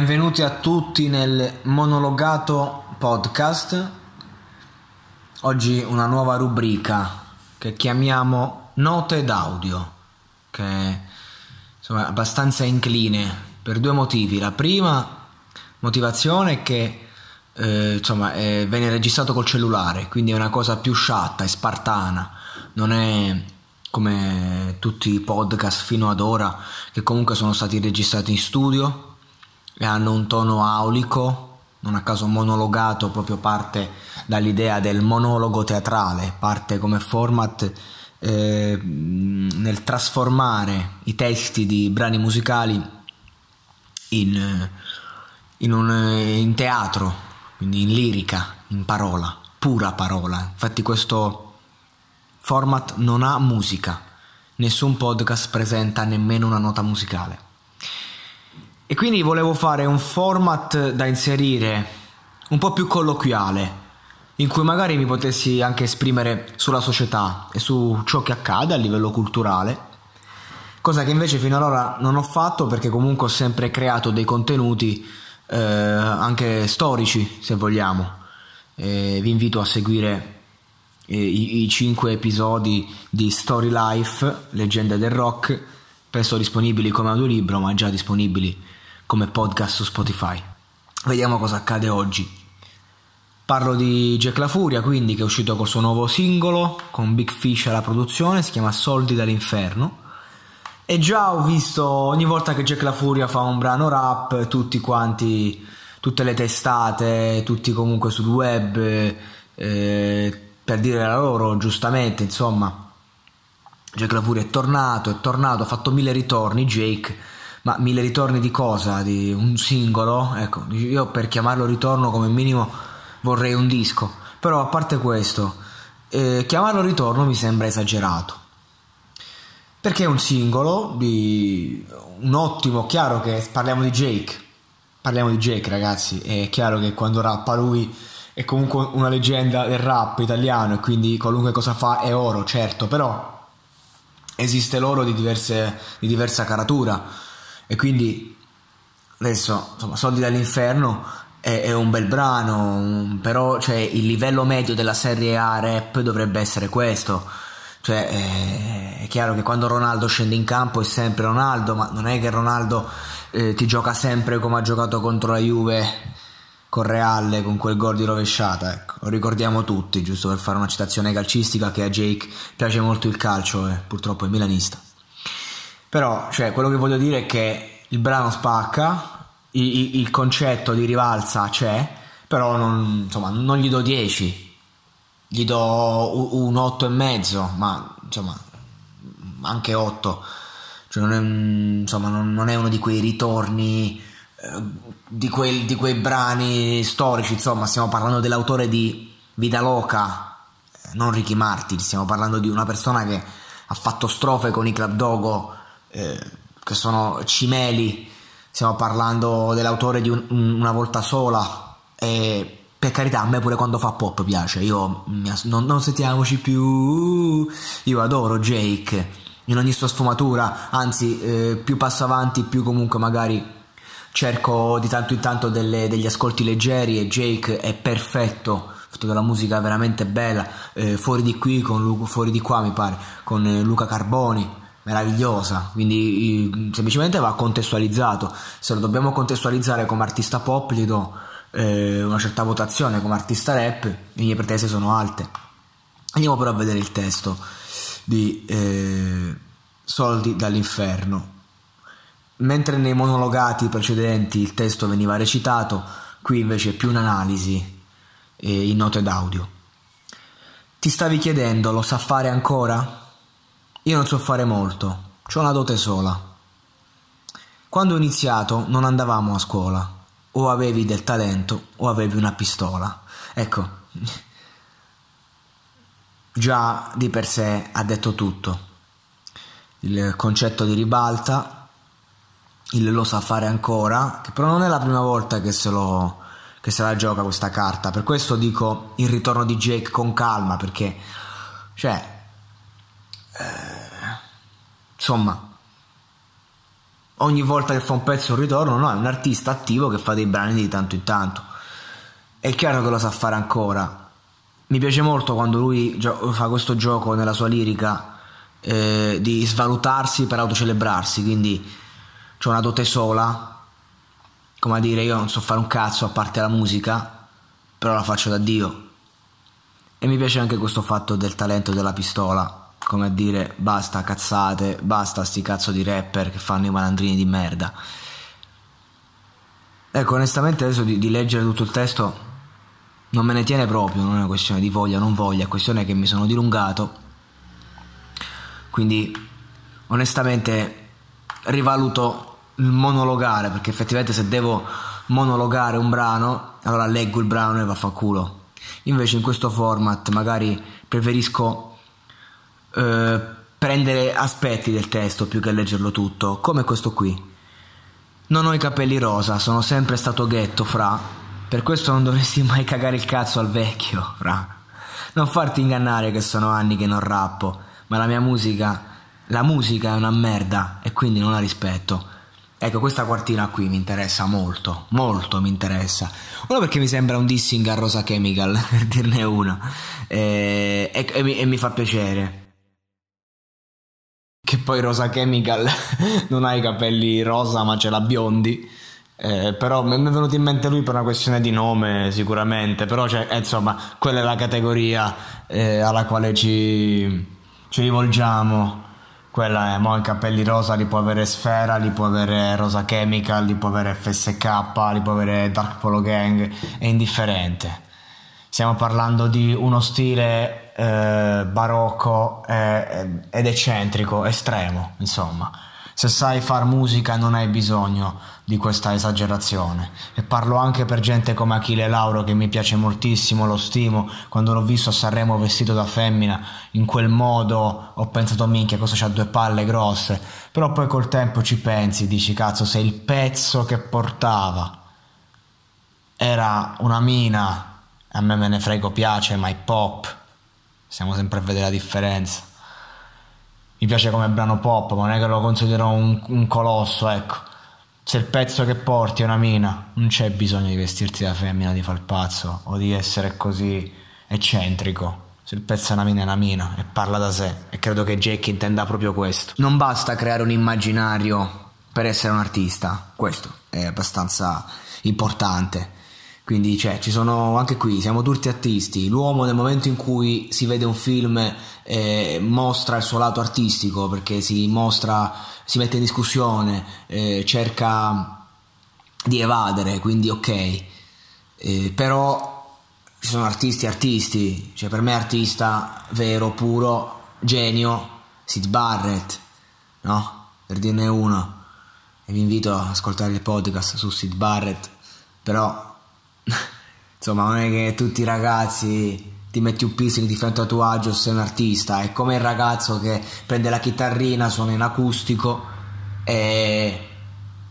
Benvenuti a tutti nel monologato podcast. Oggi una nuova rubrica che chiamiamo Note d'audio, che è insomma, abbastanza incline per due motivi. La prima motivazione è che eh, insomma, eh, viene registrato col cellulare, quindi è una cosa più sciatta, è spartana, non è come tutti i podcast fino ad ora che comunque sono stati registrati in studio e hanno un tono aulico, non a caso monologato proprio parte dall'idea del monologo teatrale, parte come format eh, nel trasformare i testi di brani musicali in, in, un, in teatro, quindi in lirica, in parola, pura parola. Infatti questo format non ha musica, nessun podcast presenta nemmeno una nota musicale. E quindi volevo fare un format da inserire un po' più colloquiale, in cui magari mi potessi anche esprimere sulla società e su ciò che accade a livello culturale, cosa che invece fino ad ora non ho fatto perché comunque ho sempre creato dei contenuti eh, anche storici, se vogliamo. E vi invito a seguire i, i cinque episodi di Story Life, Leggende del Rock, presto disponibili come audiolibro, ma già disponibili come podcast su Spotify. Vediamo cosa accade oggi. Parlo di Jack La Furia, quindi che è uscito col suo nuovo singolo con Big Fish alla produzione, si chiama Soldi dall'inferno. E già ho visto ogni volta che Jack La Furia fa un brano rap, tutti quanti, tutte le testate, tutti comunque sul web, eh, per dire la loro, giustamente, insomma, Jack La Furia è tornato, è tornato, ha fatto mille ritorni, Jake, ma mille ritorni di cosa? Di un singolo? Ecco, io per chiamarlo ritorno come minimo vorrei un disco, però a parte questo, eh, chiamarlo ritorno mi sembra esagerato. Perché è un singolo di un ottimo, chiaro che parliamo di Jake, parliamo di Jake ragazzi, è chiaro che quando rappa lui è comunque una leggenda del rap italiano e quindi qualunque cosa fa è oro, certo, però esiste l'oro di, diverse, di diversa caratura e quindi adesso insomma Soldi dall'inferno è, è un bel brano, però cioè, il livello medio della serie A rap dovrebbe essere questo. Cioè, è chiaro che quando Ronaldo scende in campo è sempre Ronaldo, ma non è che Ronaldo eh, ti gioca sempre come ha giocato contro la Juve con Reale con quel gol di rovesciata, ecco. lo ricordiamo tutti, giusto per fare una citazione calcistica che a Jake piace molto il calcio e purtroppo è milanista. Però, cioè, quello che voglio dire è che il brano spacca, il, il concetto di rivalsa c'è, però non, insomma, non gli do 10, gli do un 8 e mezzo, ma insomma, anche 8. Cioè, non è, insomma, non, non è uno di quei ritorni di, quel, di, quei brani storici, insomma, stiamo parlando dell'autore di Vida Loca, non Ricky Martin, stiamo parlando di una persona che ha fatto strofe con i Club Dogo, eh, che sono cimeli, stiamo parlando dell'autore di un, Una volta sola, e per carità, a me pure quando fa pop piace, io non, non sentiamoci più, io adoro Jake in ogni sua sfumatura, anzi eh, più passo avanti più comunque magari cerco di tanto in tanto delle, degli ascolti leggeri. E Jake è perfetto. Ha fatto della musica veramente bella. Eh, fuori di qui con Lu- fuori di qua mi pare con eh, Luca Carboni meravigliosa, quindi semplicemente va contestualizzato. Se lo dobbiamo contestualizzare come artista pop, gli do eh, una certa votazione, come artista rap, le mie pretese sono alte. Andiamo però a vedere il testo di eh, Soldi dall'inferno. Mentre nei monologati precedenti il testo veniva recitato, qui invece è più un'analisi eh, in note d'audio. Ti stavi chiedendo, lo sa fare ancora? Io non so fare molto, ho una dote sola. Quando ho iniziato non andavamo a scuola, o avevi del talento o avevi una pistola. Ecco, già di per sé ha detto tutto. Il concetto di ribalta, il lo sa fare ancora, che però non è la prima volta che se, lo, che se la gioca questa carta. Per questo dico il ritorno di Jake con calma, perché, cioè, eh, insomma, ogni volta che fa un pezzo un ritorno, no, è un artista attivo che fa dei brani di tanto in tanto. È chiaro che lo sa fare ancora. Mi piace molto quando lui gio- fa questo gioco nella sua lirica eh, di svalutarsi per autocelebrarsi, quindi c'è una dote sola, come a dire io non so fare un cazzo a parte la musica, però la faccio da Dio. E mi piace anche questo fatto del talento della pistola come a dire basta cazzate, basta sti cazzo di rapper che fanno i malandrini di merda. Ecco, onestamente adesso di, di, leggere tutto il testo non me ne tiene proprio, non è una questione di voglia o non voglia, è questione che mi sono dilungato. Quindi onestamente rivaluto il monologare, perché effettivamente se devo monologare un brano, allora leggo il brano e va a fa culo. Invece in questo format magari preferisco eh, prendere aspetti del testo più che leggerlo tutto, come questo qui. Non ho i capelli rosa, sono sempre stato ghetto, fra. Per questo non dovresti mai cagare il cazzo al vecchio, fra. Non farti ingannare che sono anni che non rappo, ma la mia musica, la musica è una merda e quindi non la rispetto. Ecco, questa quartina qui mi interessa molto, molto mi interessa. Uno perché mi sembra un dissing a Rosa Chemical, per dirne una, e, e, e, mi, e mi fa piacere. Poi Rosa Chemical non ha i capelli rosa ma ce l'ha biondi. Eh, però mi è venuto in mente lui per una questione di nome sicuramente, però cioè, eh, insomma quella è la categoria eh, alla quale ci, ci rivolgiamo. Quella è, mo i capelli rosa li può avere Sfera, li può avere Rosa Chemical, li può avere FSK, li può avere Dark Polo Gang, è indifferente. Stiamo parlando di uno stile eh, barocco eh, ed eccentrico, estremo, insomma. Se sai far musica non hai bisogno di questa esagerazione. E parlo anche per gente come Achille Lauro che mi piace moltissimo, lo stimo. Quando l'ho visto a Sanremo vestito da femmina in quel modo ho pensato minchia cosa c'ha due palle grosse. Però poi col tempo ci pensi, dici cazzo se il pezzo che portava era una mina, a me me ne frego piace, ma hip hop stiamo sempre a vedere la differenza. Mi piace come brano pop, ma non è che lo considero un, un colosso, ecco. Se il pezzo che porti è una mina, non c'è bisogno di vestirti da femmina, di far pazzo o di essere così eccentrico. Se il pezzo è una mina, è una mina e parla da sé. E credo che Jake intenda proprio questo. Non basta creare un immaginario per essere un artista, questo è abbastanza importante. Quindi cioè, ci sono anche qui, siamo tutti artisti. L'uomo nel momento in cui si vede un film eh, mostra il suo lato artistico perché si mostra, si mette in discussione, eh, cerca di evadere, quindi ok. Eh, però ci sono artisti artisti, cioè per me artista vero, puro, genio, Sid Barrett, no? Per dirne uno. E vi invito ad ascoltare il podcast su Sid Barrett, però insomma non è che tutti i ragazzi ti metti un piercing, ti fai un tatuaggio, sei un artista, è come il ragazzo che prende la chitarrina, suona in acustico e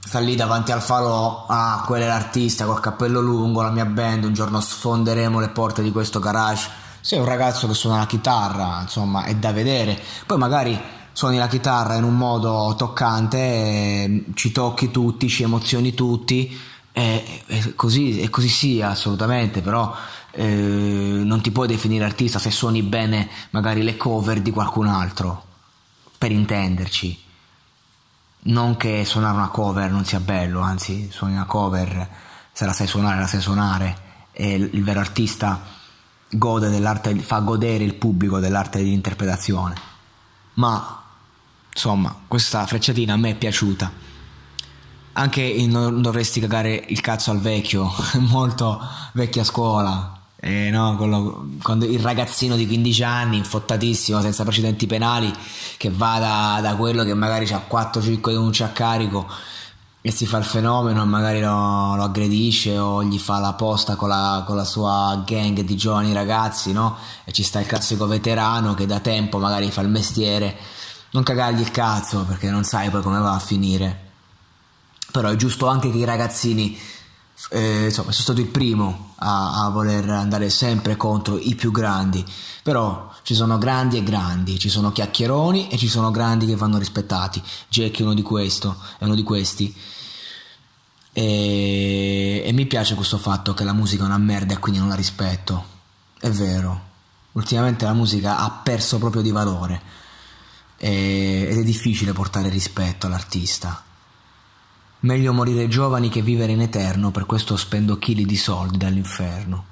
sta lì davanti al falò, ah quello è l'artista col cappello lungo, la mia band, un giorno sfonderemo le porte di questo garage. Sei un ragazzo che suona la chitarra, insomma, è da vedere. Poi magari suoni la chitarra in un modo toccante, ci tocchi tutti, ci emozioni tutti è, è, così, è così sia assolutamente, però eh, non ti puoi definire artista se suoni bene magari le cover di qualcun altro. per intenderci. Non che suonare una cover non sia bello, anzi, suoni una cover, se la sai suonare, la sai suonare, e il vero artista gode dell'arte, fa godere il pubblico dell'arte di interpretazione. Ma, insomma, questa frecciatina a me è piaciuta. Anche non dovresti cagare il cazzo al vecchio, molto vecchia scuola, eh, no, quello, quando il ragazzino di 15 anni, infottatissimo, senza precedenti penali, che va da, da quello che magari ha 4-5 denunce a carico e si fa il fenomeno magari lo, lo aggredisce o gli fa la posta con la, con la, sua gang di giovani ragazzi, no? E ci sta il classico veterano che da tempo magari fa il mestiere. Non cagargli il cazzo perché non sai poi come va a finire. Però è giusto anche che i ragazzini eh, insomma, sono stato il primo a, a, voler andare sempre contro i più grandi, però ci sono grandi e grandi, ci sono chiacchieroni e ci sono grandi che vanno rispettati. Jack è uno di, questo, è uno di questi. E, e mi piace questo fatto che la musica è una merda e quindi non la rispetto. È vero, ultimamente la musica ha perso proprio di valore e, ed è difficile portare rispetto all'artista Meglio morire giovani che vivere in eterno, per questo spendo chili di soldi dall'inferno.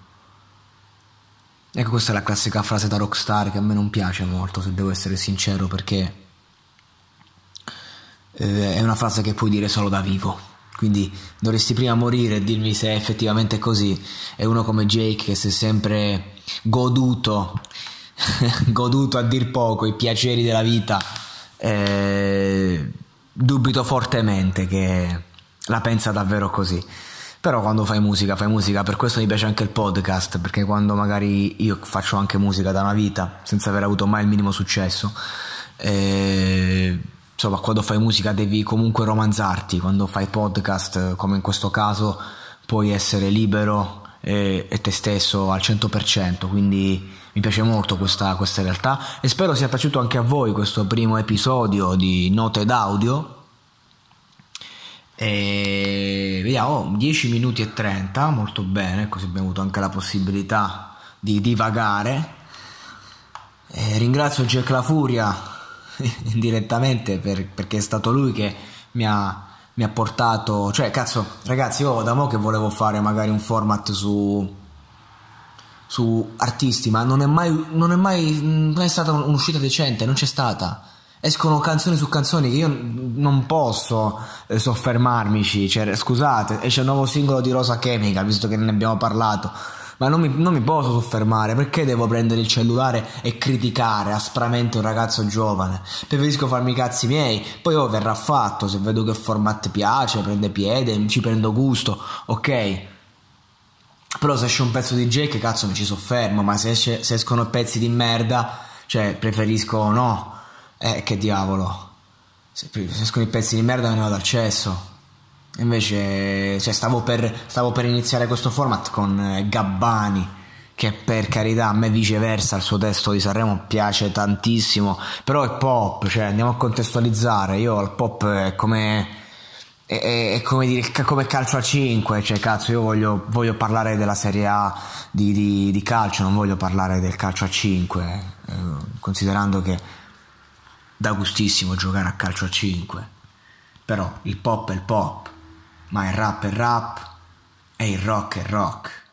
Ecco, questa è la classica frase da rockstar che a me non piace molto, se devo essere sincero, perché eh, è una frase che puoi dire solo da vivo. Quindi dovresti prima morire e dirmi se è effettivamente così. E uno come Jake che si è sempre goduto, goduto a dir poco i piaceri della vita. Eh, dubito fortemente che la pensa davvero così. Però quando fai musica, fai musica, per questo mi piace anche il podcast, perché quando magari io faccio anche musica da una vita, senza aver avuto mai il minimo successo, eh, insomma, quando fai musica devi comunque romanzarti, quando fai podcast, come in questo caso, puoi essere libero e, e te stesso al 100%, quindi mi piace molto questa, questa realtà e spero sia piaciuto anche a voi questo primo episodio di Note d'audio. E vediamo, 10 minuti e 30, molto bene, così abbiamo avuto anche la possibilità di divagare. E ringrazio Jack La Furia indirettamente per, perché è stato lui che mi ha mi ha portato, cioè cazzo, ragazzi, io da mo' che volevo fare magari un format su su artisti, ma non è mai non è mai non è stata un'uscita decente, non c'è stata. Escono canzoni su canzoni che io non posso eh, soffermarmici, cioè, scusate, esce il nuovo singolo di Rosa Chemical, visto che ne abbiamo parlato ma non mi, non mi, posso soffermare perché devo prendere il cellulare e criticare aspramente un ragazzo giovane preferisco farmi i cazzi miei poi oh, verrà fatto se vedo che format piace prende piede ci prendo gusto ok però se esce un pezzo di Jake cazzo mi ci soffermo ma se, esce, se escono pezzi di merda cioè preferisco no. Eh che diavolo. Se, se escono i pezzi di merda me ne vado al cesso. Invece, cioè, stavo, per, stavo per iniziare questo format con eh, Gabbani, che per carità a me viceversa il suo testo di Sanremo piace tantissimo, però è pop, cioè andiamo a contestualizzare, io al pop è come, è, è come dire come calcio a 5, cioè cazzo io voglio, voglio parlare della Serie A di, di, di, calcio, non voglio parlare del calcio a 5, eh, considerando che dà gustissimo giocare a calcio a 5, però il pop è il pop ma il rap è rap e il rock è rock.